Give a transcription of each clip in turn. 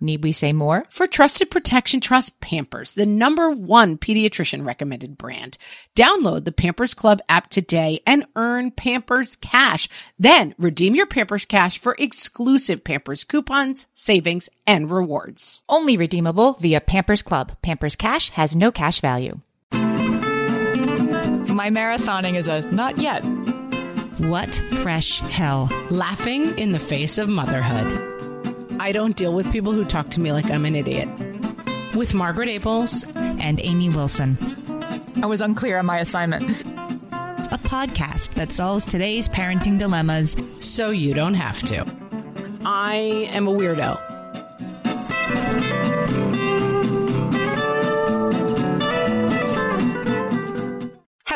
Need we say more? For trusted protection, trust Pampers, the number one pediatrician recommended brand. Download the Pampers Club app today and earn Pampers Cash. Then redeem your Pampers Cash for exclusive Pampers coupons, savings, and rewards. Only redeemable via Pampers Club. Pampers Cash has no cash value. My marathoning is a not yet. What fresh hell? Laughing in the face of motherhood. I don't deal with people who talk to me like I'm an idiot. With Margaret Ables And Amy Wilson. I was unclear on my assignment. A podcast that solves today's parenting dilemmas. so you don't have to. I am a weirdo.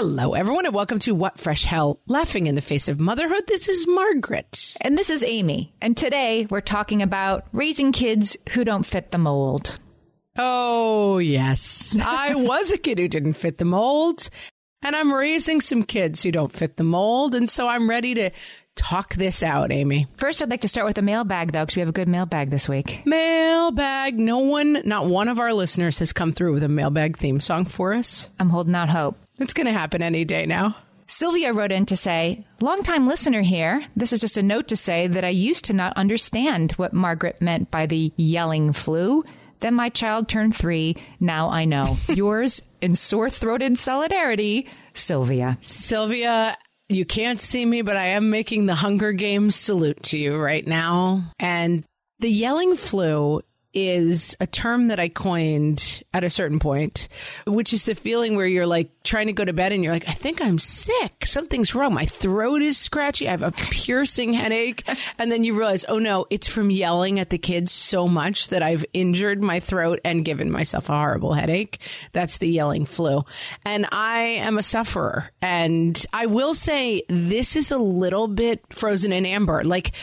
Hello, everyone, and welcome to What Fresh Hell Laughing in the Face of Motherhood. This is Margaret. And this is Amy. And today we're talking about raising kids who don't fit the mold. Oh, yes. I was a kid who didn't fit the mold, and I'm raising some kids who don't fit the mold, and so I'm ready to talk this out, Amy. First, I'd like to start with a mailbag, though, because we have a good mailbag this week. Mailbag. No one, not one of our listeners has come through with a mailbag theme song for us. I'm holding out hope. It's going to happen any day now. Sylvia wrote in to say, Longtime listener here. This is just a note to say that I used to not understand what Margaret meant by the yelling flu. Then my child turned three. Now I know. Yours in sore throated solidarity, Sylvia. Sylvia, you can't see me, but I am making the Hunger Games salute to you right now. And the yelling flu is a term that I coined at a certain point, which is the feeling where you're like trying to go to bed and you're like, I think I'm sick. Something's wrong. My throat is scratchy. I have a piercing headache. And then you realize, oh no, it's from yelling at the kids so much that I've injured my throat and given myself a horrible headache. That's the yelling flu. And I am a sufferer. And I will say this is a little bit frozen in amber. Like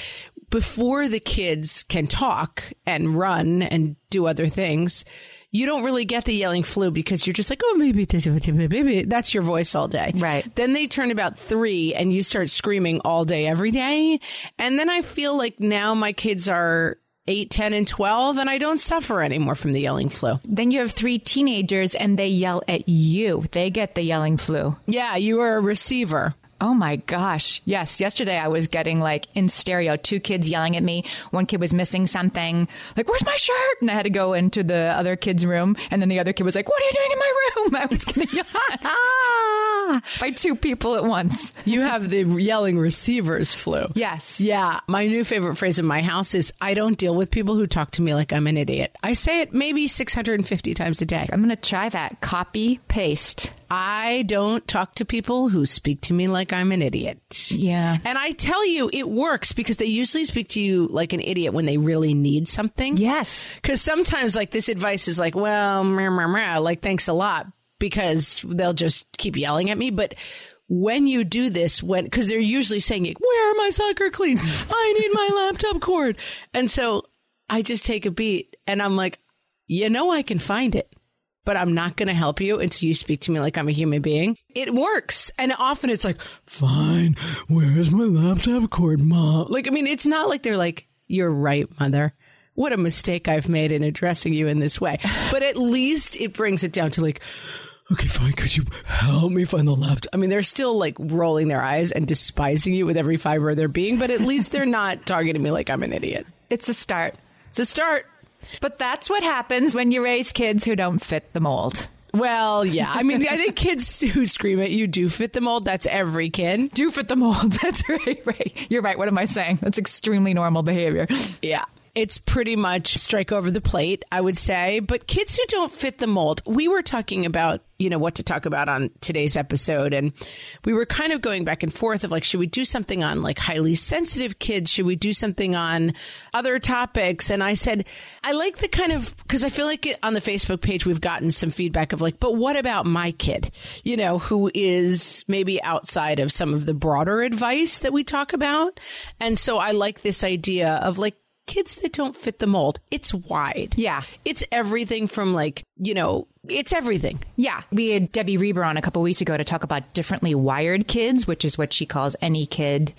before the kids can talk and run and do other things, you don't really get the yelling flu because you're just like, oh, maybe, maybe. That's your voice all day. Right. Then they turn about three and you start screaming all day, every day. And then I feel like now my kids are 8, 10, and 12, and I don't suffer anymore from the yelling flu. Then you have three teenagers and they yell at you. They get the yelling flu. Yeah, you are a receiver. Oh my gosh. Yes. Yesterday I was getting like in stereo, two kids yelling at me. One kid was missing something, like, where's my shirt? And I had to go into the other kid's room. And then the other kid was like, what are you doing in my room? I was getting yelled by two people at once. You have the yelling receivers flu. Yes. Yeah, my new favorite phrase in my house is I don't deal with people who talk to me like I'm an idiot. I say it maybe 650 times a day. I'm going to try that. Copy, paste. I don't talk to people who speak to me like I'm an idiot. Yeah. And I tell you, it works because they usually speak to you like an idiot when they really need something. Yes. Because sometimes, like, this advice is like, well, meh, meh, meh, like, thanks a lot, because they'll just keep yelling at me. But when you do this, when, because they're usually saying, where are my soccer cleats? I need my laptop cord. And so I just take a beat and I'm like, you know, I can find it. But I'm not going to help you until you speak to me like I'm a human being. It works. And often it's like, fine, where's my laptop cord, mom? Like, I mean, it's not like they're like, you're right, mother what a mistake I've made in addressing you in this way. But at least it brings it down to like, okay, fine, could you help me find the laptop? I mean, they're still like rolling their eyes and despising you with every fiber of their being, but at least they're not targeting me like I'm an idiot. It's a start. It's a start. But that's what happens when you raise kids who don't fit the mold. Well, yeah. I mean, I think kids who scream at you do fit the mold. That's every kid. Do fit the mold. That's right. Right. You're right. What am I saying? That's extremely normal behavior. Yeah. It's pretty much strike over the plate, I would say. But kids who don't fit the mold, we were talking about, you know, what to talk about on today's episode. And we were kind of going back and forth of like, should we do something on like highly sensitive kids? Should we do something on other topics? And I said, I like the kind of, because I feel like on the Facebook page, we've gotten some feedback of like, but what about my kid, you know, who is maybe outside of some of the broader advice that we talk about? And so I like this idea of like, kids that don't fit the mold. It's wide. Yeah. It's everything from like, you know, it's everything. Yeah. We had Debbie Reber on a couple weeks ago to talk about differently wired kids, which is what she calls any kid,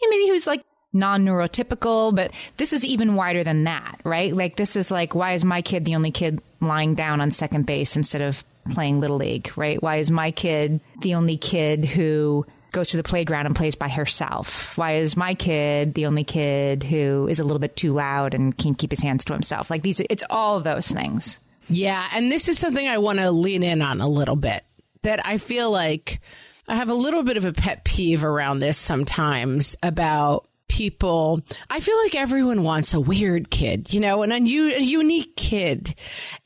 you know, maybe who's like non neurotypical, but this is even wider than that, right? Like this is like, why is my kid the only kid lying down on second base instead of playing little league, right? Why is my kid the only kid who goes to the playground and plays by herself? Why is my kid the only kid who is a little bit too loud and can't keep his hands to himself? Like these, it's all those things. Yeah. And this is something I want to lean in on a little bit that I feel like I have a little bit of a pet peeve around this sometimes about people. I feel like everyone wants a weird kid, you know, an unu- a unique kid.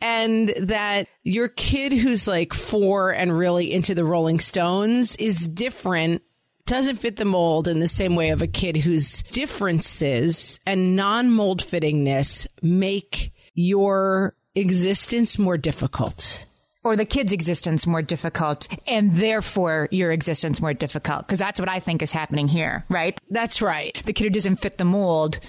And that your kid who's like four and really into the Rolling Stones is different doesn't fit the mold in the same way of a kid whose differences and non mold fittingness make your existence more difficult. Or the kid's existence more difficult, and therefore your existence more difficult. Because that's what I think is happening here, right? That's right. The kid who doesn't fit the mold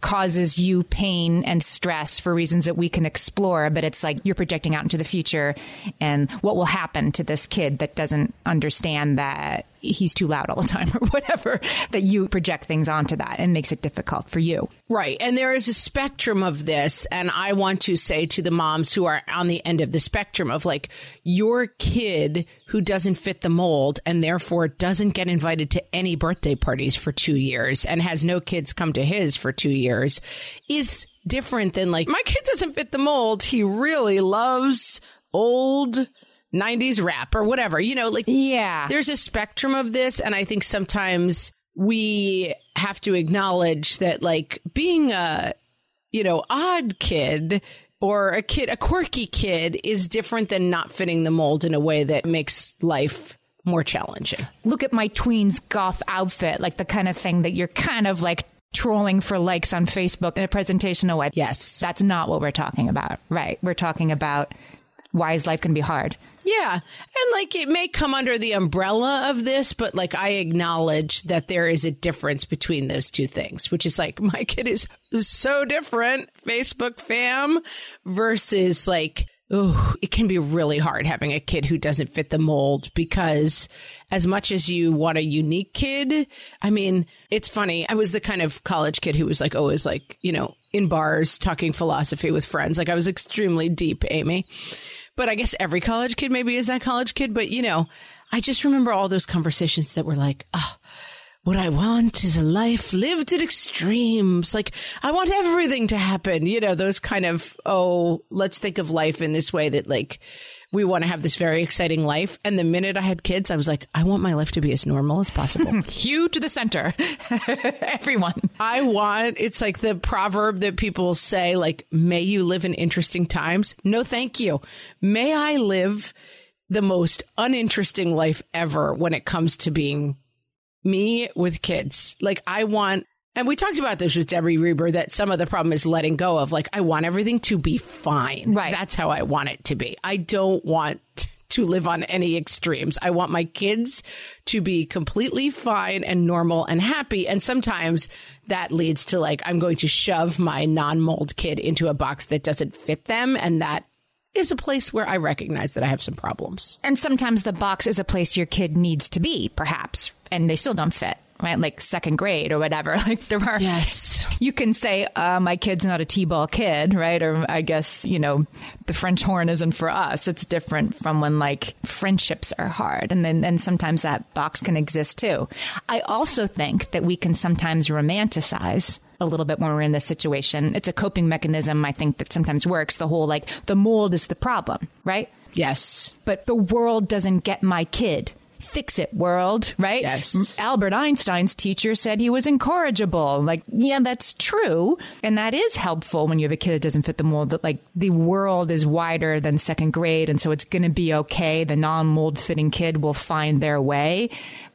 causes you pain and stress for reasons that we can explore, but it's like you're projecting out into the future and what will happen to this kid that doesn't understand that he's too loud all the time or whatever, that you project things onto that and makes it difficult for you. Right. And there is a spectrum of this. And I want to say to the moms who are on the end of the spectrum of like, your kid who doesn't fit the mold and therefore doesn't get invited to any birthday parties for two years and has no kids come to his for two years is different than like, my kid doesn't fit the mold. He really loves old 90s rap or whatever, you know, like, Yeah. there's a spectrum of this and i think sometimes we have to acknowledge that like being a you know odd kid or a kid a quirky kid is different than not fitting the mold in a way that makes life more challenging Look at my tween's goth outfit, like the kind of thing that you're kind of like trolling for likes on Facebook in a presentation away. yes That's not what we're talking about, right? We're talking about why is life going to be hard? Yeah and like it may come under the umbrella of this but like i acknowledge that there is a difference between those two things which is like my kid is so different facebook fam versus like Oh, it can be really hard having a kid who doesn't fit the mold because as much as you want a unique kid, I mean, it's funny. I was the kind of college kid who was like always like, you know, in bars talking philosophy with friends. Like I was extremely deep, Amy. But I guess every college kid maybe is that college kid. But you know, I just remember all those conversations that were like, ah, what I want is a life lived at extremes. Like, I want everything to happen. You know, those kind of, oh, let's think of life in this way that, like, we want to have this very exciting life. And the minute I had kids, I was like, I want my life to be as normal as possible. Hew to the center. Everyone. I want, it's like the proverb that people say, like, may you live in interesting times. No, thank you. May I live the most uninteresting life ever when it comes to being me with kids. Like I want, and we talked about this with Debbie Reber that some of the problem is letting go of like, I want everything to be fine. Right. That's how I want it to be. I don't want to live on any extremes. I want my kids to be completely fine and normal and happy. And sometimes that leads to like, I'm going to shove my non mold kid into a box that doesn't fit them. And that is a place where I recognize that I have some problems. And sometimes the box is a place your kid needs to be, perhaps, and they still don't fit, right? Like second grade or whatever. Like there are, Yes. you can say, uh, my kid's not a T-ball kid, right? Or I guess, you know, the French horn isn't for us. It's different from when like friendships are hard. And then, and sometimes that box can exist too. I also think that we can sometimes romanticize a little bit when we're in this situation. It's a coping mechanism I think that sometimes works. The whole like the mold is the problem, right? Yes. But the world doesn't get my kid. Fix it, world, right? Yes. Albert Einstein's teacher said he was incorrigible. Like, yeah, that's true. And that is helpful when you have a kid that doesn't fit the mold, that like the world is wider than second grade. And so it's going to be okay. The non mold fitting kid will find their way.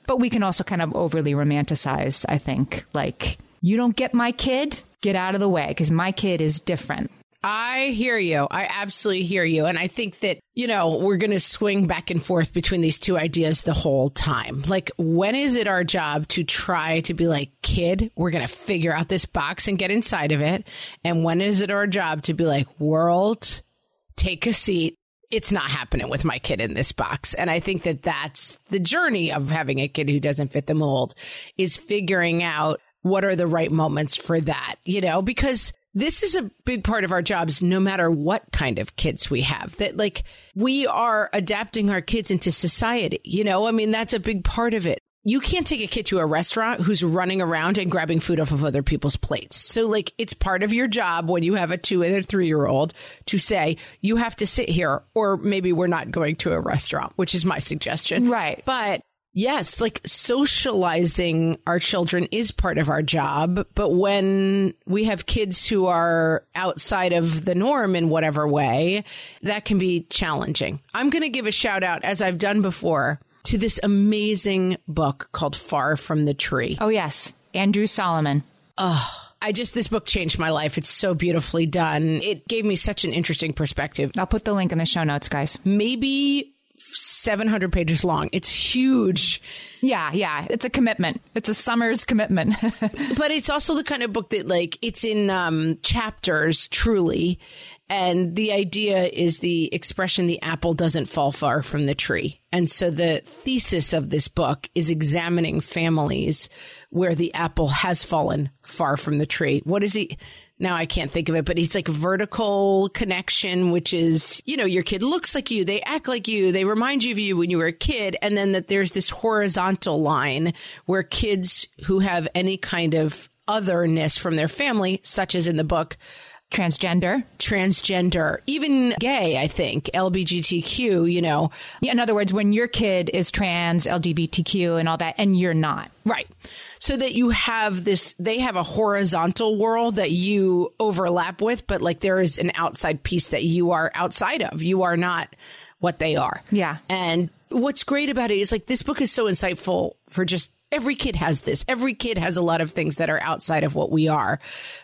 But we can also kind of overly romanticize, I think. Like, you don't get my kid, get out of the way because my kid is different. I hear you. I absolutely hear you. And I think that, you know, we're going to swing back and forth between these two ideas the whole time. Like, when is it our job to try to be like, kid, we're going to figure out this box and get inside of it? And when is it our job to be like, world, take a seat? It's not happening with my kid in this box. And I think that that's the journey of having a kid who doesn't fit the mold is figuring out what are the right moments for that, you know, because this is a big part of our jobs no matter what kind of kids we have that like we are adapting our kids into society you know i mean that's a big part of it you can't take a kid to a restaurant who's running around and grabbing food off of other people's plates. So, like, it's part of your job when you have a two and a three year old to say, you have to sit here, or maybe we're not going to a restaurant, which is my suggestion. Right. But Yes, like socializing our children is part of our job. But when we have kids who are outside of the norm in whatever way, that can be challenging. I'm going to give a shout out, as I've done before, to this amazing book called Far from the Tree. Oh, yes. Andrew Solomon. Oh, I just, this book changed my life. It's so beautifully done. It gave me such an interesting perspective. I'll put the link in the show notes, guys. Maybe 700 pages long. It's huge. Yeah, yeah. It's a commitment. It's a summer's commitment. but it's also the kind of book that like it's in um, chapters truly and the idea is the expression the apple doesn't fall far from the tree and so the thesis of this book is examining families where the apple has fallen far from the tree what is he now I can't think of it, but it's like vertical connection, which is, you know, your kid looks like you, they act like you, they remind you of you when you were a kid. And then that there's this horizontal line where kids who have any kind of otherness from their family, such as in the book, Transgender. transgender, even gay, I think, LBGTQ, you know, Yeah, in other words, when your kid is trans, LGBTQ, and all that, and you're not. Right. So that you have this, they have a horizontal world that you overlap with, but like there is an outside piece that you are outside of. You are not what they are. Yeah. And what's great about it is like this book is so insightful for just every kid has this. Every kid has a lot of things that are outside of what we are,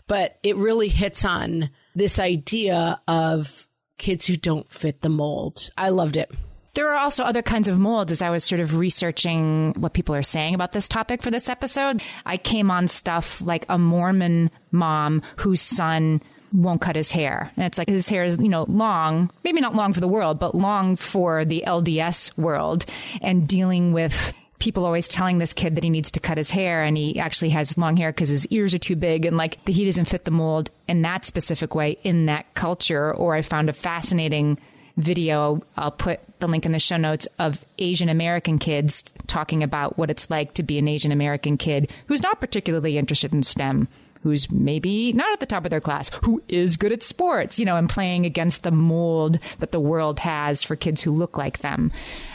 but it really hits on this idea of kids who don't fit the mold. I loved it. There are also other kinds of molds as I was sort of researching what people are saying about this topic for this episode. I came on stuff like a Mormon mom whose son won't cut his hair. And it's like his hair is, you know, long, maybe not long for the world, but long for the LDS world and dealing with people always telling this kid that he needs to cut his hair and he actually has long hair because his ears are too big and like he doesn't fit the mold in that specific way in that culture. Or I found a fascinating video. I'll put the link in the show notes of Asian American kids talking about what it's like to be an Asian American kid who's not particularly interested in STEM. Who's maybe not at the top of their class, who is good at sports, you know, and playing against the mold that the world has for kids who look like them.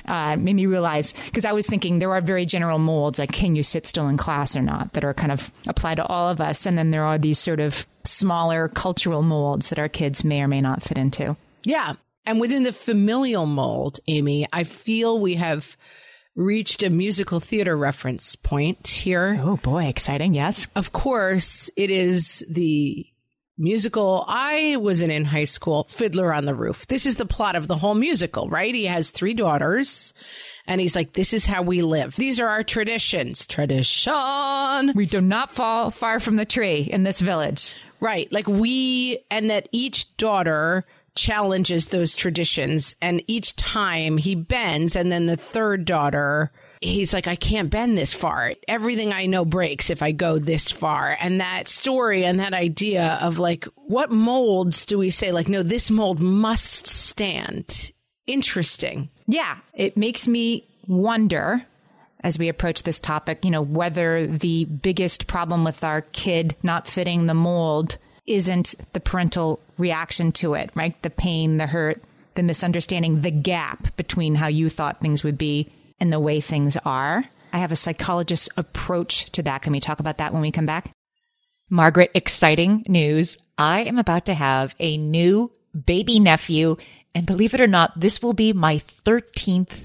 Uh, made me realize, because I was thinking there are very general molds, like can you sit still in class or not, that are kind of applied to all of us. And then there are these sort of smaller cultural molds that our kids may or may not fit into. Yeah. And within the familial mold, Amy, I feel we have reached a musical theater reference point here. Oh boy, exciting. Yes. Of course, it is the musical I was in in high school, Fiddler on the Roof. This is the plot of the whole musical, right? He has three daughters and he's like, this is how we live. These are our traditions. Tradition. We do not fall far from the tree in this village. Right. Like we, and that each daughter challenges those traditions. And each time he bends, and then the third daughter, he's like, I can't bend this far. Everything I know breaks if I go this far. And that story and that idea of like, what molds do we say? Like, no, this mold must stand. Interesting. Yeah. It makes me wonder as we approach this topic, you know, whether the biggest problem with our kid not fitting the mold isn't the parental reaction to it, right? The pain, the hurt, the misunderstanding, the gap between how you thought things would be and the way things are. I have a psychologist's approach to that. Can we talk about that when we come back? Margaret, exciting news. I am about to have a new baby nephew. And believe it or not, this will be my 13th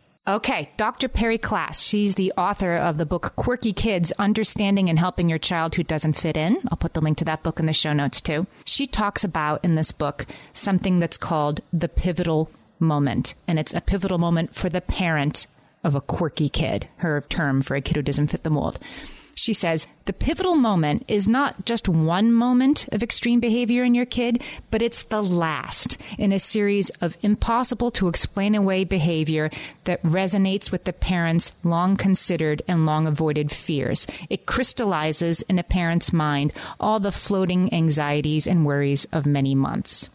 Okay, Dr. Perri Klass. She's the author of the book Quirky Kids Understanding and Helping Your Child Who Doesn't Fit In. I'll put the link to that book in the show notes too. She talks about in this book something that's called the pivotal moment. And it's a pivotal moment for the parent of a quirky kid, her term for a kid who doesn't fit the mold. She says the pivotal moment is not just one moment of extreme behavior in your kid, but it's the last in a series of impossible to explain away behavior that resonates with the parent's long considered and long avoided fears. It crystallizes in a parent's mind all the floating anxieties and worries of many months.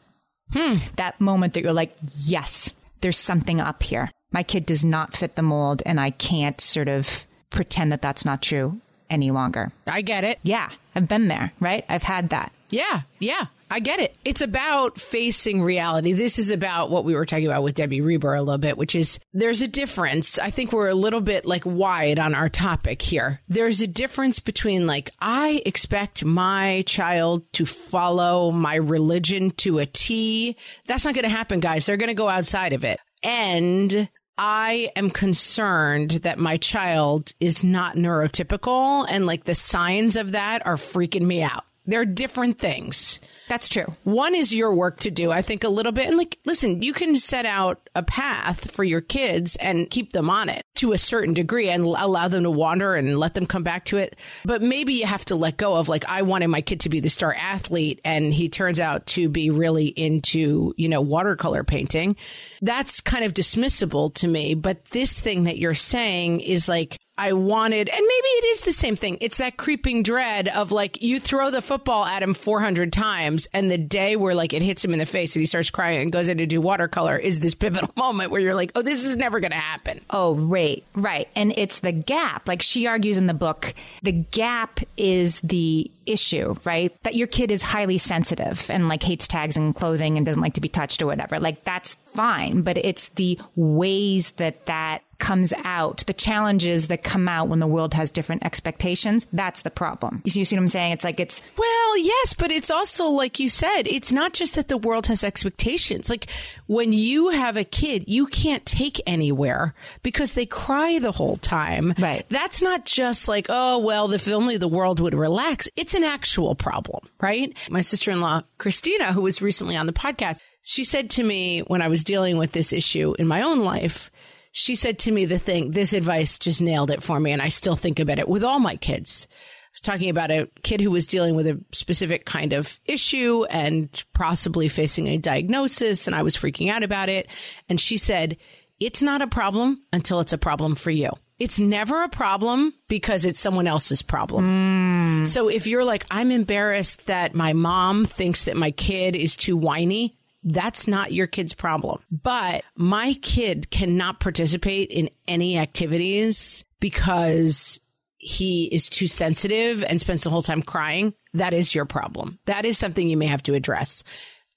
Hmm. That moment that you're like, yes, there's something up here. My kid does not fit the mold, and I can't sort of pretend that that's not true any longer. I get it. Yeah, I've been there, right? I've had that. Yeah, yeah. I get it. It's about facing reality. This is about what we were talking about with Debbie Reber a little bit, which is there's a difference. I think we're a little bit like wide on our topic here. There's a difference between like, I expect my child to follow my religion to a T. That's not going to happen, guys. They're going to go outside of it. And I am concerned that my child is not neurotypical and like the signs of that are freaking me out. They're different things. That's true. One is your work to do, I think, a little bit. And like, listen, you can set out a path for your kids and keep them on it to a certain degree and allow them to wander and let them come back to it. But maybe you have to let go of like, I wanted my kid to be the star athlete and he turns out to be really into, you know, watercolor painting. That's kind of dismissible to me. But this thing that you're saying is like, I wanted, and maybe it is the same thing. It's that creeping dread of like you throw the football at him 400 times, and the day where like it hits him in the face and he starts crying and goes in to do watercolor is this pivotal moment where you're like, oh, this is never going to happen. Oh, right, right. And it's the gap. Like she argues in the book, the gap is the issue, right? That your kid is highly sensitive and like hates tags and clothing and doesn't like to be touched or whatever. Like that's fine, but it's the ways that that comes out, the challenges that come out when the world has different expectations, that's the problem. You see, what I'm saying? It's like it's Well, yes, but it's also like you said, it's not just that the world has expectations. Like when you have a kid, you can't take anywhere because they cry the whole time. Right. That's not just like, oh, well, if only the world would relax. It's an actual problem, right? My sister-in-law, Christina, who was recently on the podcast, she said to me when I was dealing with this issue in my own life, she said to me the thing, this advice just nailed it for me. And I still think about it with all my kids. I was talking about a kid who was dealing with a specific kind of issue and possibly facing a diagnosis. And I was freaking out about it. And she said, it's not a problem until it's a problem for you. It's never a problem because it's someone else's problem. Hmm. So if you're like, I'm embarrassed that my mom thinks that my kid is too whiny, that's not your kid's problem. But my kid cannot participate in any activities because he is too sensitive and spends the whole time crying. That is your problem. That is something you may have to address.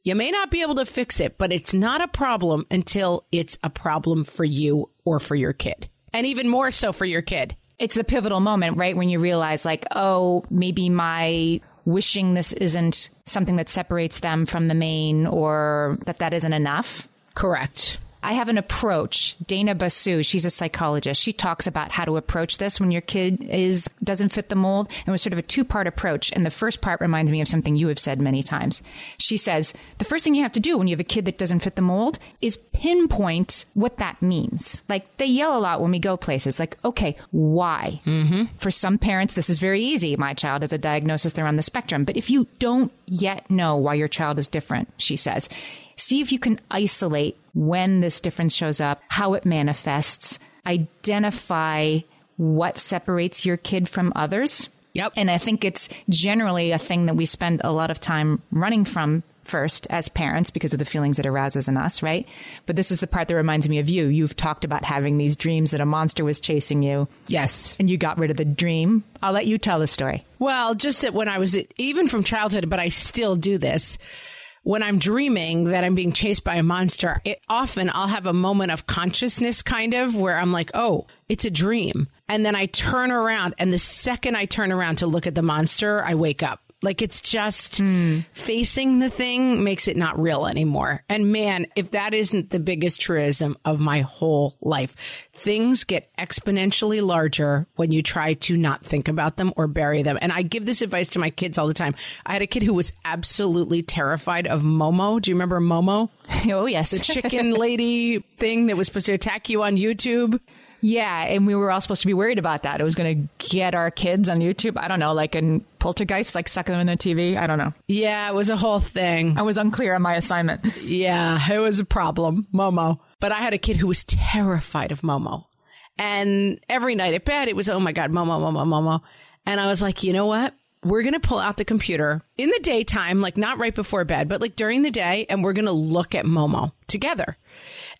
You may not be able to fix it, but it's not a problem until it's a problem for you or for your kid. And even more so for your kid. it's the pivotal moment, right? When you realize, like, oh, maybe my wishing this isn't something that separates them from the main or that that isn't enough. Correct. I have an approach. Dana Basu, she's a psychologist. She talks about how to approach this when your kid is doesn't fit the mold. And it was sort of a two-part approach. And the first part reminds me of something you have said many times. She says, the first thing you have to do when you have a kid that doesn't fit the mold is pinpoint what that means. Like they yell a lot when we go places. Like, okay, why? Mm-hmm. For some parents, this is very easy. My child has a diagnosis, they're on the spectrum. But if you don't yet know why your child is different, she says, see if you can isolate when this difference shows up, how it manifests, identify what separates your kid from others. Yep. And I think it's generally a thing that we spend a lot of time running from first as parents because of the feelings it arouses in us, right? But this is the part that reminds me of you. You've talked about having these dreams that a monster was chasing you Yes. and you got rid of the dream. I'll let you tell the story. Well, just that when I was, even from childhood, but I still do this. When I'm dreaming that I'm being chased by a monster, it often I'll have a moment of consciousness kind of where I'm like, oh, it's a dream. And then I turn around and the second I turn around to look at the monster, I wake up. Like it's just hmm. facing the thing makes it not real anymore. And man, if that isn't the biggest truism of my whole life, things get exponentially larger when you try to not think about them or bury them. And I give this advice to my kids all the time. I had a kid who was absolutely terrified of Momo. Do you remember Momo? oh, yes. The chicken lady thing that was supposed to attack you on YouTube? Yeah, and we were all supposed to be worried about that. It was going to get our kids on YouTube. I don't know, like in poltergeist, like sucking them in the TV. I don't know. Yeah, it was a whole thing. I was unclear on my assignment. Yeah, it was a problem, Momo. But I had a kid who was terrified of Momo. And every night at bed, it was, oh my God, Momo, Momo, Momo. And I was like, you know what? We're going to pull out the computer in the daytime, like not right before bed, but like during the day, and we're going to look at Momo together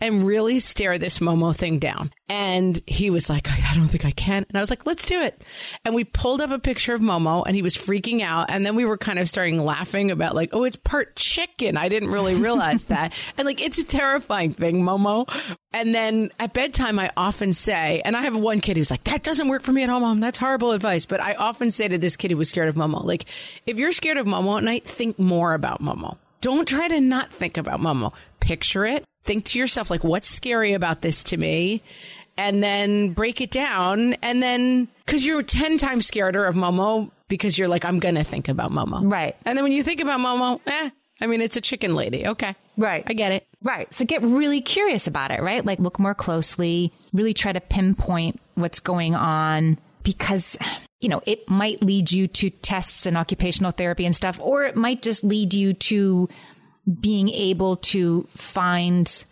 and really stare this Momo thing down. And he was like, I, don't think I can. And I was like, let's do it. And we pulled up a picture of Momo and he was freaking out. And then we were kind of starting laughing about like, oh, it's part chicken. I didn't really realize that. And like, it's a terrifying thing, Momo. And then at bedtime, I often say, and I have one kid who's like, that doesn't work for me at home, mom. That's horrible advice. But I often say to this kid who was scared of Momo, like, if you're scared of Momo at night, think more about Momo. Don't try to not think about Momo. Picture it. Think to yourself, like, what's scary about this to me? And then break it down. And then, cause you're 10 times scareder of Momo because you're like, I'm going to think about Momo. Right. And then when you think about Momo, eh, I mean, it's a chicken lady. Okay. Right. I get it. Right. So get really curious about it, right? Like look more closely, really try to pinpoint what's going on because, you know, it might lead you to tests and occupational therapy and stuff, or it might just lead you to being able to find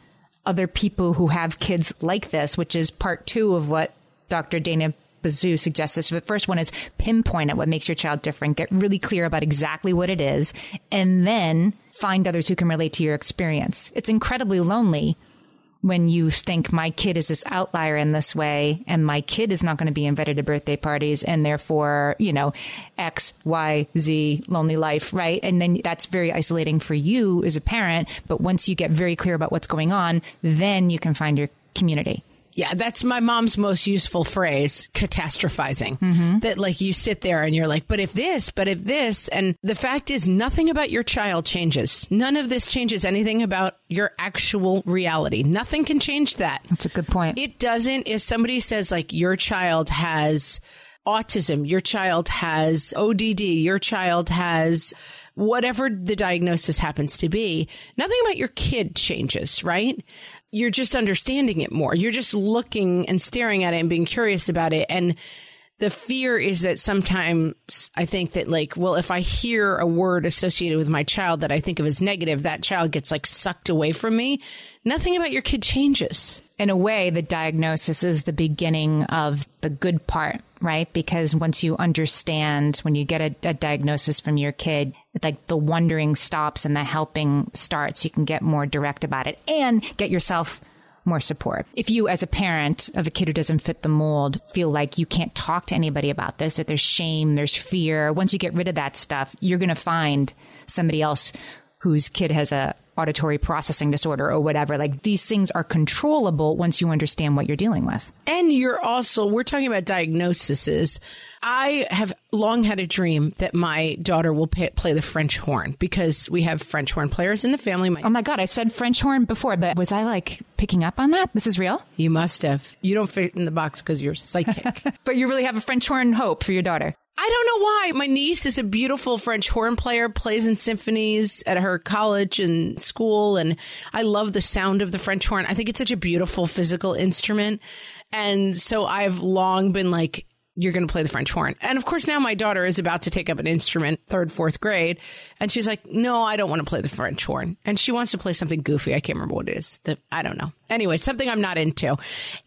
other people who have kids like this, which is part two of what Dr. Dana Bazoo suggests. So the first one is pinpoint at what makes your child different, get really clear about exactly what it is, and then find others who can relate to your experience. It's incredibly lonely when you think my kid is this outlier in this way and my kid is not going to be invited to birthday parties and therefore, you know, X, Y, Z, lonely life, right? And then that's very isolating for you as a parent. But once you get very clear about what's going on, then you can find your community. Yeah, that's my mom's most useful phrase, catastrophizing. Mm-hmm. That like you sit there and you're like, but if this, but if this. And the fact is, nothing about your child changes. None of this changes anything about your actual reality. Nothing can change that. That's a good point. It doesn't, if somebody says like your child has autism, your child has ODD, your child has whatever the diagnosis happens to be, nothing about your kid changes, right? You're just understanding it more. You're just looking and staring at it and being curious about it. And the fear is that sometimes I think that like, well, if I hear a word associated with my child that I think of as negative, that child gets like sucked away from me. Nothing about your kid changes. In a way, the diagnosis is the beginning of the good part, right? Because once you understand, when you get a, a, diagnosis from your kid, like the wondering stops and the helping starts, you can get more direct about it and get yourself more support. If you, as a parent of a kid who doesn't fit the mold, feel like you can't talk to anybody about this, that there's shame, there's fear, once you get rid of that stuff, you're going to find somebody else whose kid has a auditory processing disorder or whatever. Like these things are controllable once you understand what you're dealing with. And you're also, we're talking about diagnoses. I have long had a dream that my daughter will pay, play the French horn because we have French horn players in the family. My, oh my God, I said French horn before, but was I like picking up on that? This is real? You must have. You don't fit in the box because you're psychic. but you really have a French horn hope for your daughter. I don't know why. My niece is a beautiful French horn player, plays in symphonies at her college and school. And I love the sound of the French horn. I think it's such a beautiful physical instrument. And so I've long been like, you're going to play the French horn. And of course, now my daughter is about to take up an instrument, third, fourth grade. And she's like, no, I don't want to play the French horn. And she wants to play something goofy. I can't remember what it is. The, I don't know. Anyway, something I'm not into.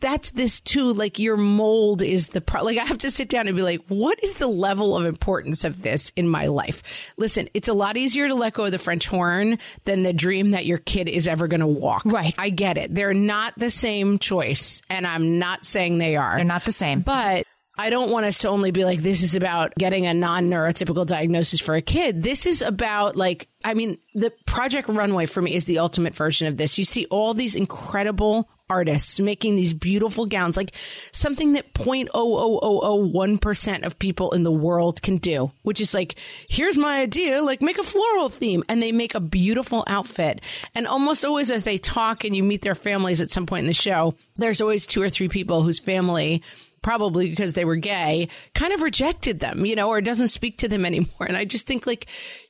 That's this too. Like your mold is the pro- like I have to sit down and be like, what is the level of importance of this in my life? Listen, it's a lot easier to let go of the French horn than the dream that your kid is ever going to walk. Right. I get it. They're not the same choice, and I'm not saying they are. They're not the same. But I don't want us to only be like, this is about getting a non neurotypical diagnosis for a kid. This is about like, I mean, the Project Runway for me is the ultimate version of this. You see all these incredible artists making these beautiful gowns, like something that 0.00001% of people in the world can do, which is like, here's my idea, like make a floral theme. And they make a beautiful outfit. And almost always as they talk and you meet their families at some point in the show, there's always two or three people whose family probably because they were gay, kind of rejected them, you know, or doesn't speak to them anymore. And I just think like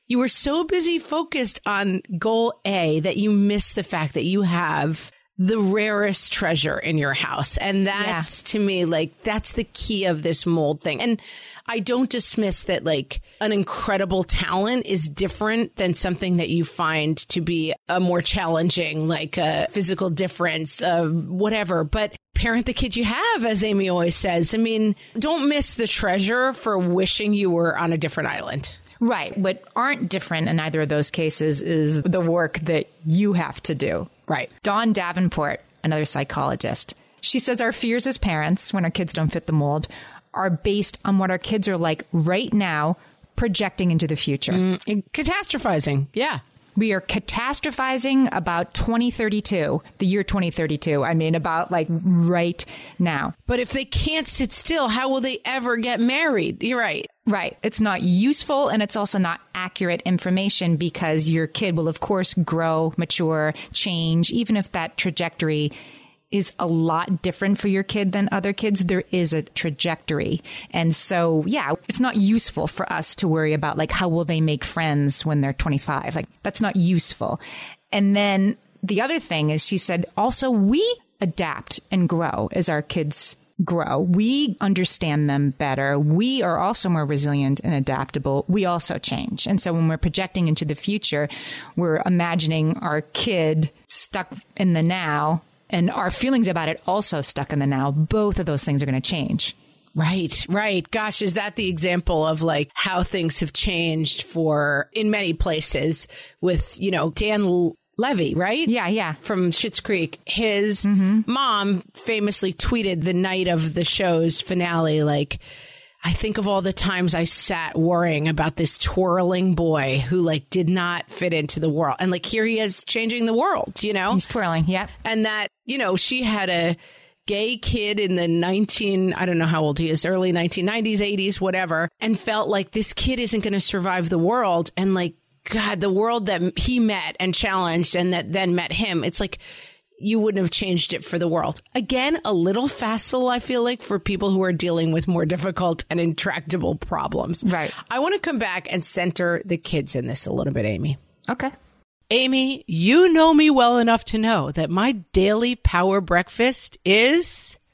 you were so busy focused on goal A that you miss the fact that you have the rarest treasure in your house. And that's yeah. to me, like, that's the key of this mold thing. And I don't dismiss that, like, an incredible talent is different than something that you find to be a more challenging, like a physical difference of whatever. But parent the kid you have, as Amy always says. I mean, don't miss the treasure for wishing you were on a different island. Right. What aren't different in either of those cases is the work that you have to do. Right. Dawn Davenport, another psychologist, she says our fears as parents when our kids don't fit the mold are based on what our kids are like right now, projecting into the future. Mm, catastrophizing. Yeah. We are catastrophizing about 2032, the year 2032. I mean, about like right now. But if they can't sit still, how will they ever get married? You're right. Right. It's not useful and it's also not accurate information because your kid will, of course, grow, mature, change, even if that trajectory is a lot different for your kid than other kids, there is a trajectory. And so, yeah, it's not useful for us to worry about like, how will they make friends when they're 25? Like, that's not useful. And then the other thing is she said, also, we adapt and grow as our kids grow. We understand them better. We are also more resilient and adaptable. We also change. And so when we're projecting into the future, we're imagining our kid stuck in the now and our feelings about it also stuck in the now. Both of those things are going to change. Right, right. Gosh, is that the example of like how things have changed for in many places with, you know, Dan Levy, right? Yeah, yeah. From Schitt's Creek. His mm-hmm. mom famously tweeted the night of the show's finale, like, I think of all the times I sat worrying about this twirling boy who like did not fit into the world. And like here he is changing the world, you know? He's twirling, yeah. And that, you know, she had a gay kid in the 19, I don't know how old he is, early 1990s, 80s, whatever, and felt like this kid isn't going to survive the world. And like, God, the world that he met and challenged and that then met him, it's like, you wouldn't have changed it for the world. Again, a little facile, I feel like, for people who are dealing with more difficult and intractable problems. Right. I want to come back and center the kids in this a little bit, Amy. Okay. Amy, you know me well enough to know that my daily power breakfast is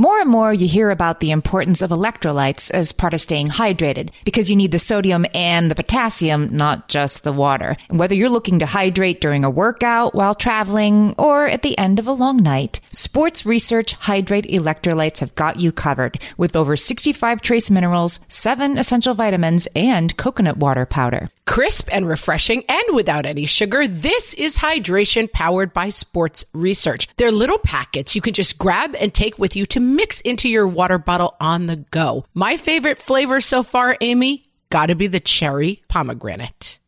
More and more you hear about the importance of electrolytes as part of staying hydrated because you need the sodium and the potassium, not just the water. And whether you're looking to hydrate during a workout, while traveling, or at the end of a long night, Sports Research Hydrate Electrolytes have got you covered with over 65 trace minerals, 7 essential vitamins, and coconut water powder. Crisp and refreshing and without any sugar, this is hydration powered by Sports Research. They're little packets you can just grab and take with you to mix into your water bottle on the go. My favorite flavor so far, Amy, gotta be the cherry pomegranate.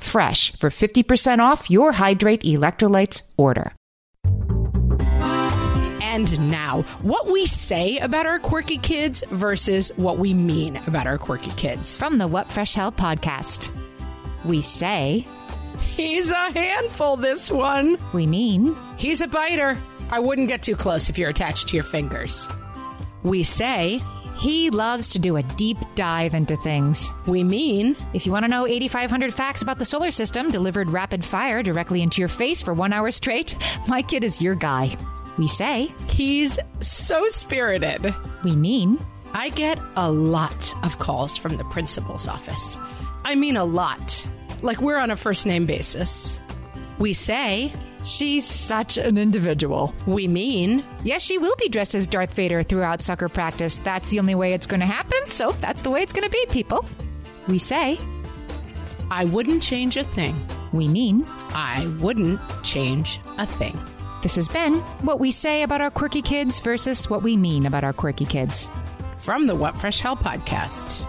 WhatFresh for 50% off your Hydrate Electrolytes order. And now, what we say about our quirky kids versus what we mean about our quirky kids. From the What Fresh Hell podcast, we say, He's a handful, this one. we mean, He's a biter. I wouldn't get too close if you're attached to your fingers. We say, he loves to do a deep dive into things. we mean, If you want to know 8,500 facts about the solar system delivered rapid fire directly into your face for one hour straight, my kid is your guy. We say, he's so spirited. we mean, I get a lot of calls from the principal's office. I mean, a lot. Like we're on a first name basis. We say, she's such an individual. we mean, Yes, she will be dressed as Darth Vader throughout soccer practice. That's the only way it's going to happen, so that's the way it's going to be, people. We say, I wouldn't change a thing. we mean. I wouldn't change a thing. This has been what we say about our quirky kids versus what we mean about our quirky kids. From the What Fresh Hell podcast.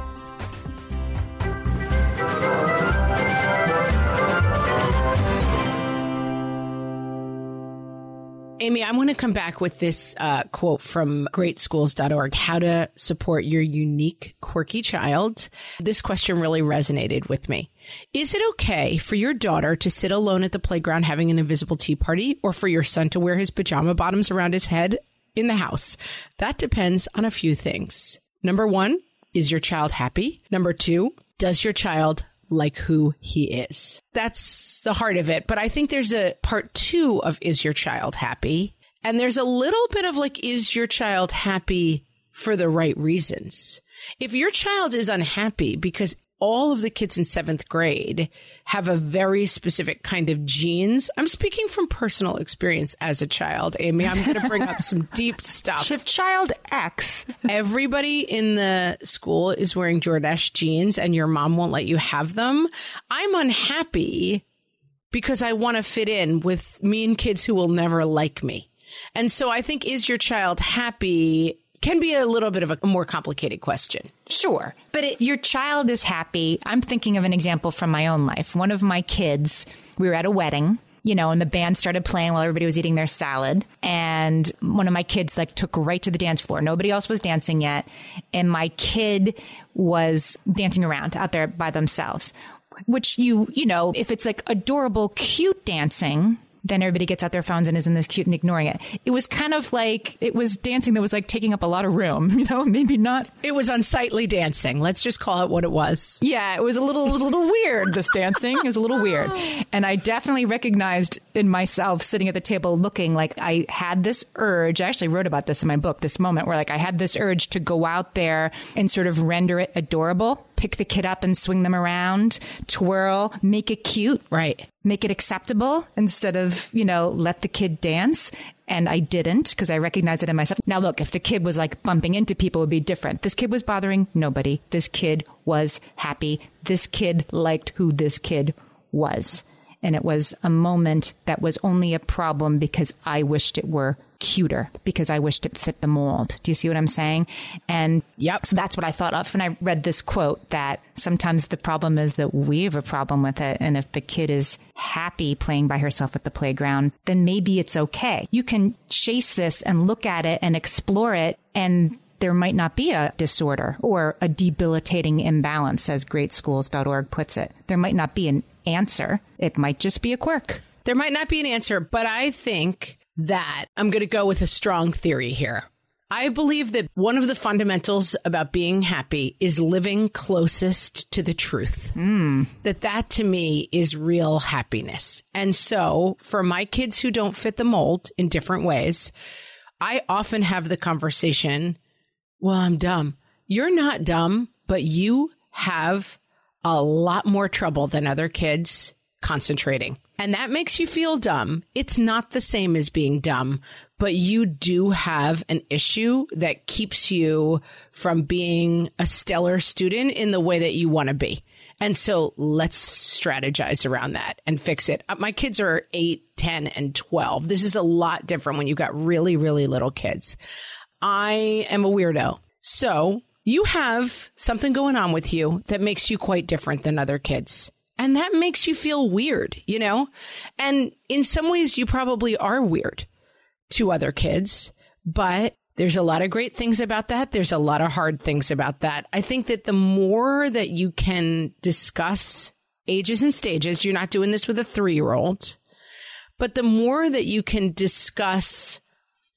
Amy, I want to come back with this uh, quote from greatschools.org how to support your unique, quirky child. This question really resonated with me. Is it okay for your daughter to sit alone at the playground having an invisible tea party or for your son to wear his pajama bottoms around his head in the house? That depends on a few things. Number one, is your child happy? Number two, does your child like who he is. That's the heart of it. But I think there's a part two of is your child happy? And there's a little bit of like, is your child happy for the right reasons? If your child is unhappy because all of the kids in seventh grade have a very specific kind of jeans. I'm speaking from personal experience as a child, Amy. I'm going to bring up some deep stuff. If child X, Everybody in the school is wearing Jordache jeans and your mom won't let you have them. I'm unhappy because I want to fit in with mean kids who will never like me. And so I think, is your child happy? Can be a little bit of a more complicated question. Sure. But if your child is happy, I'm thinking of an example from my own life. One of my kids, we were at a wedding. You know, and the band started playing while everybody was eating their salad. And one of my kids like took right to the dance floor. Nobody else was dancing yet. And my kid was dancing around out there by themselves, which you, you know, if it's like adorable, cute dancing, then everybody gets out their phones and is in this cute and ignoring it. It was kind of like it was dancing that was like taking up a lot of room, you know, maybe not. It was unsightly dancing. Let's just call it what it was. Yeah, it was a little it was a little weird this dancing. It was a little weird. And I definitely recognized in myself sitting at the table looking like I had this urge. I actually wrote about this in my book, this moment where like I had this urge to go out there and sort of render it adorable, pick the kid up and swing them around, twirl, make it cute Right. Make it acceptable instead of, you know, let the kid dance. And I didn't because I recognized it in myself. Now, look, if the kid was like bumping into people, it would be different. This kid was bothering nobody. This kid was happy. This kid liked who this kid was. And it was a moment that was only a problem because I wished it were cuter, because I wished it fit the mold. Do you see what I'm saying? And Yep. so that's what I thought of. And I read this quote that sometimes the problem is that we have a problem with it. And if the kid is happy playing by herself at the playground, then maybe it's okay. You can chase this and look at it and explore it and there might not be a disorder or a debilitating imbalance, as greatschools.org puts it. There might not be an answer. It might just be a quirk. There might not be an answer, but I think that I'm going to go with a strong theory here. I believe that one of the fundamentals about being happy is living closest to the truth. Hmm. That that to me is real happiness. And so for my kids who don't fit the mold in different ways, I often have the conversation, well, I'm dumb. You're not dumb, but you have a lot more trouble than other kids concentrating. And that makes you feel dumb. It's not the same as being dumb, but you do have an issue that keeps you from being a stellar student in the way that you want to be. And so let's strategize around that and fix it. Uh, My kids are 8, 10, and 12. This is a lot different when you've got really, really little kids. I am a weirdo. So you have something going on with you that makes you quite different than other kids. And that makes you feel weird, you know? And in some ways, you probably are weird to other kids, but there's a lot of great things about that. There's a lot of hard things about that. I think that the more that you can discuss ages and stages, you're not doing this with a three year old, but the more that you can discuss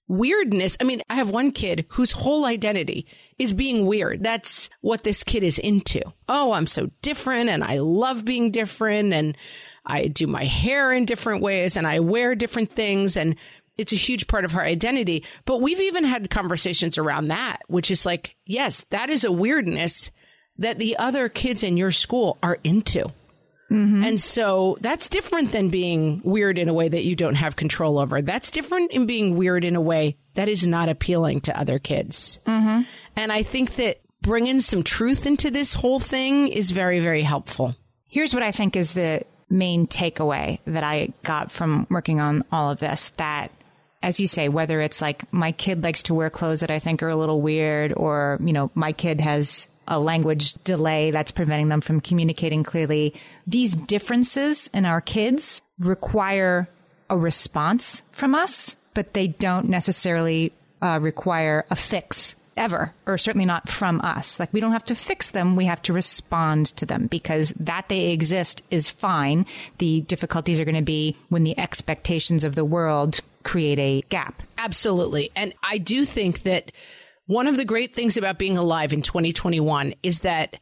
weirdness. I mean, I have one kid whose whole identity is being weird. That's what this kid is into. Oh, I'm so different and I love being different and I do my hair in different ways and I wear different things and it's a huge part of her identity. But we've even had conversations around that, which is like, yes, that is a weirdness that the other kids in your school are into. And so that's different than being weird in a way that you don't have control over. That's different in being weird in a way that is not appealing to other kids. Mm-hmm. And I think that bringing some truth into this whole thing is very, very helpful. Here's what I think is the main takeaway that I got from working on all of this that as you say, whether it's like my kid likes to wear clothes that I think are a little weird, or, you know, my kid has a language delay that's preventing them from communicating clearly. These differences in our kids require a response from us, but they don't necessarily uh, require a fix ever, or certainly not from us. Like we don't have to fix them. We have to respond to them because that they exist is fine. The difficulties are going to be when the expectations of the world create a gap. Absolutely. And I do think that one of the great things about being alive in 2021 is that,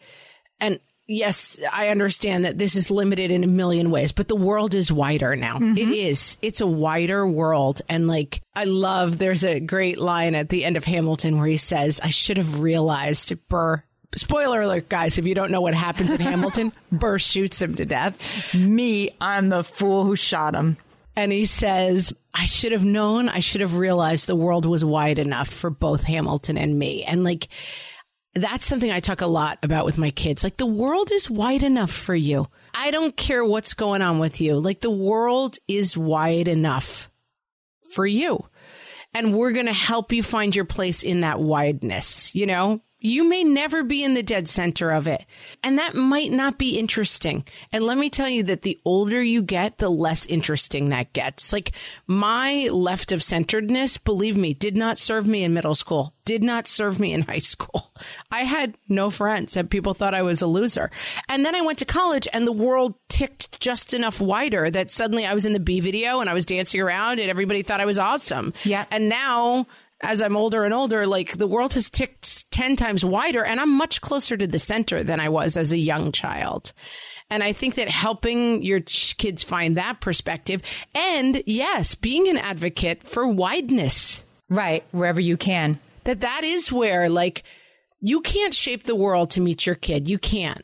and yes, I understand that this is limited in a million ways, but the world is wider now. Mm-hmm. It is. It's a wider world. And like, I love, there's a great line at the end of Hamilton where he says, I should have realized, Burr, spoiler alert, guys, if you don't know what happens in Hamilton, Burr shoots him to death. Me, I'm the fool who shot him. And he says, I should have known, I should have realized the world was wide enough for both Hamilton and me. And like, that's something I talk a lot about with my kids. Like, the world is wide enough for you. I don't care what's going on with you. Like, the world is wide enough for you. And we're going to help you find your place in that wideness, you know? You may never be in the dead center of it. And that might not be interesting. And let me tell you that the older you get, the less interesting that gets. Like my left of centeredness, believe me, did not serve me in middle school, did not serve me in high school. I had no friends and people thought I was a loser. And then I went to college and the world ticked just enough wider that suddenly I was in the B video and I was dancing around and everybody thought I was awesome. Yeah. And now as I'm older and older, like the world has ticked 10 times wider and I'm much closer to the center than I was as a young child. And I think that helping your kids find that perspective and yes, being an advocate for wideness, Right, wherever you can. that that is where like you can't shape the world to meet your kid. You can.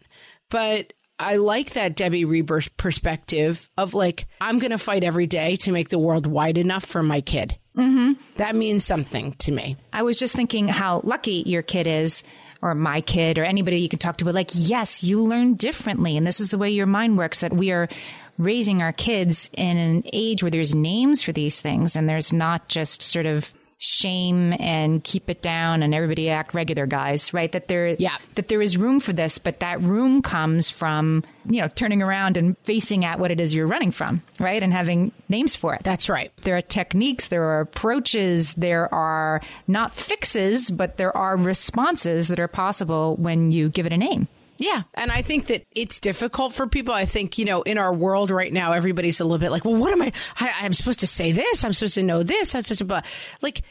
But I like that Debbie Reber perspective of like, I'm going to fight every day to make the world wide enough for my kid. Mm-hmm. That means something to me. I was just thinking how lucky your kid is, or my kid, or anybody you can talk to. But like, yes, you learn differently, and this is the way your mind works. That we are raising our kids in an age where there's names for these things, and there's not just sort of shame and keep it down and everybody act regular guys right that there Yeah. that there is room for this but that room comes from you know turning around and facing at what it is you're running from right and having names for it That's right. there are techniques, there are approaches, there are not fixes, but there are responses that are possible when you give it a name. Yeah. And I think that it's difficult for people. I think, you know, in our world right now, everybody's a little bit like, well, what am I? I I'm supposed to say this. I'm supposed to know this. I'm supposed to, but like,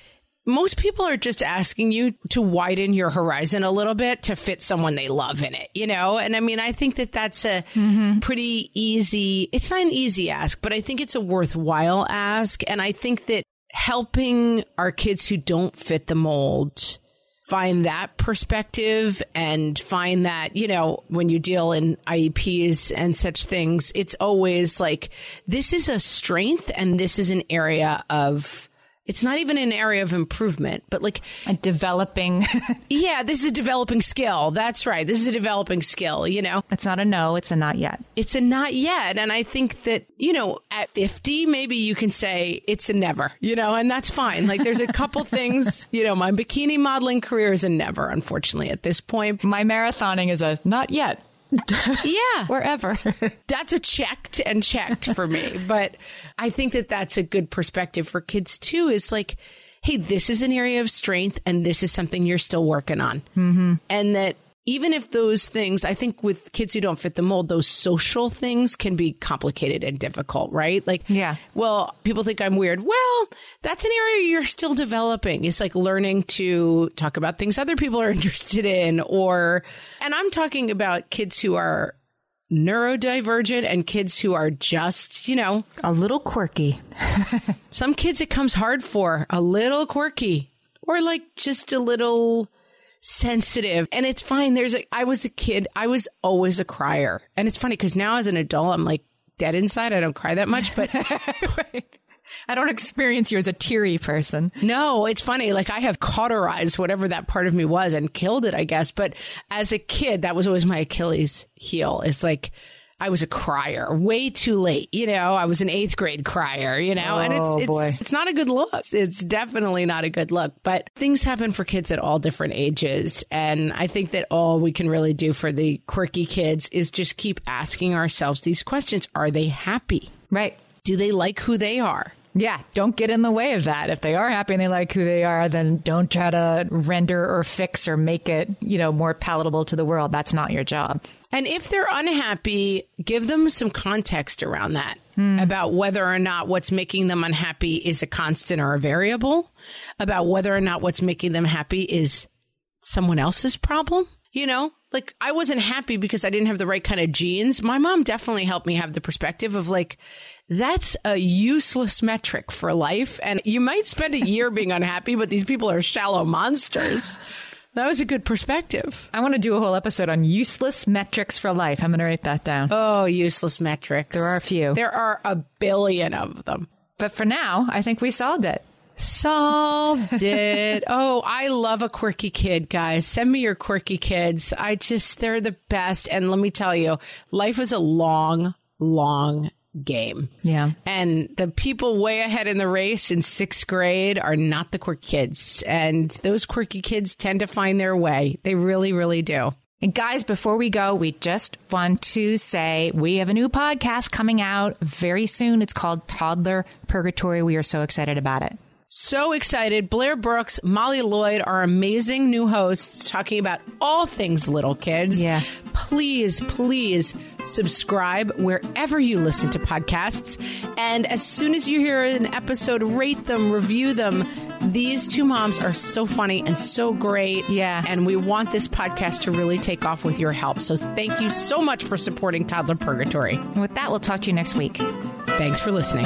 most people are just asking you to widen your horizon a little bit to fit someone they love in it, you know? And I mean, I think that that's a mm-hmm. pretty easy, it's not an easy ask, but I think it's a worthwhile ask. And I think that helping our kids who don't fit the mold find that perspective and find that, you know, when you deal in IEPs and such things, it's always like, this is a strength and this is an area of, it's not even an area of improvement, but like, A developing, yeah, this is a developing skill. That's right. This is a developing skill, you know? it's not a no, it's a not yet. It's a not yet. And I think that, you know, at 50, maybe you can say it's a never, you know, and that's fine. Like there's a couple things, you know, my bikini modeling career is a never, unfortunately, at this point. My marathoning is a not yet. Yeah. Wherever. that's a checked and checked for me. But I think that that's a good perspective for kids too is like, hey, this is an area of strength and this is something you're still working on. Mm-hmm. And that even if those things, I think with kids who don't fit the mold, those social things can be complicated and difficult, right? Like, Yeah. well, people think I'm weird. Well, that's an area you're still developing. It's like learning to talk about things other people are interested in, or, and I'm talking about kids who are neurodivergent and kids who are just, you know, A little quirky. some kids it comes hard for a little quirky or like just a little sensitive. And it's fine. There's a i was a kid. I was always a crier. And it's funny because now as an adult i'm like dead inside. I don't cry that much but I don't experience you as a teary person. no it's funny. Like i have cauterized whatever that part of me was and killed it i guess. But as a kid that was always my achilles heel. It's like I was a crier way too late. You know, I was an eighth grade crier, you know, and Oh, it's, it's, boy. it's not a good look. It's definitely not a good look, but things happen for kids at all different ages. And I think that all we can really do for the quirky kids is just keep asking ourselves these questions. Are they happy? Right. Do they like who they are? Yeah, don't get in the way of that. If they are happy and they like who they are, then don't try to render or fix or make it, you know, more palatable to the world. That's not your job. And if they're unhappy, give them some context around that hmm. about whether or not what's making them unhappy is a constant or a variable, about whether or not what's making them happy is someone else's problem. You know, like I wasn't happy because I didn't have the right kind of jeans. My mom definitely helped me have the perspective of like, that's a useless metric for life. And you might spend a year being unhappy, but these people are shallow monsters. That was a good perspective. I want to do a whole episode on useless metrics for life. I'm going to write that down. Oh, useless metrics. There are a few. There are a billion of them. But for now, I think we solved it. Solved it. oh, I love a quirky kid, guys. Send me your quirky kids. I just, they're the best. And let me tell you, life is a long, long game. Yeah. And the people way ahead in the race in sixth grade are not the quirky kids. And those quirky kids tend to find their way. They really, really do. And guys, before we go, we just want to say we have a new podcast coming out very soon. It's called Toddler Purgatory. We are so excited about it. So excited. Blair Brooks, Molly Lloyd are amazing new hosts talking about all things little kids. Yeah. Please, please subscribe wherever you listen to podcasts. And as soon as you hear an episode, rate them, review them. These two moms are so funny and so great. Yeah. And we want this podcast to really take off with your help. So thank you so much for supporting Toddler Purgatory. And with that, we'll talk to you next week. Thanks for listening.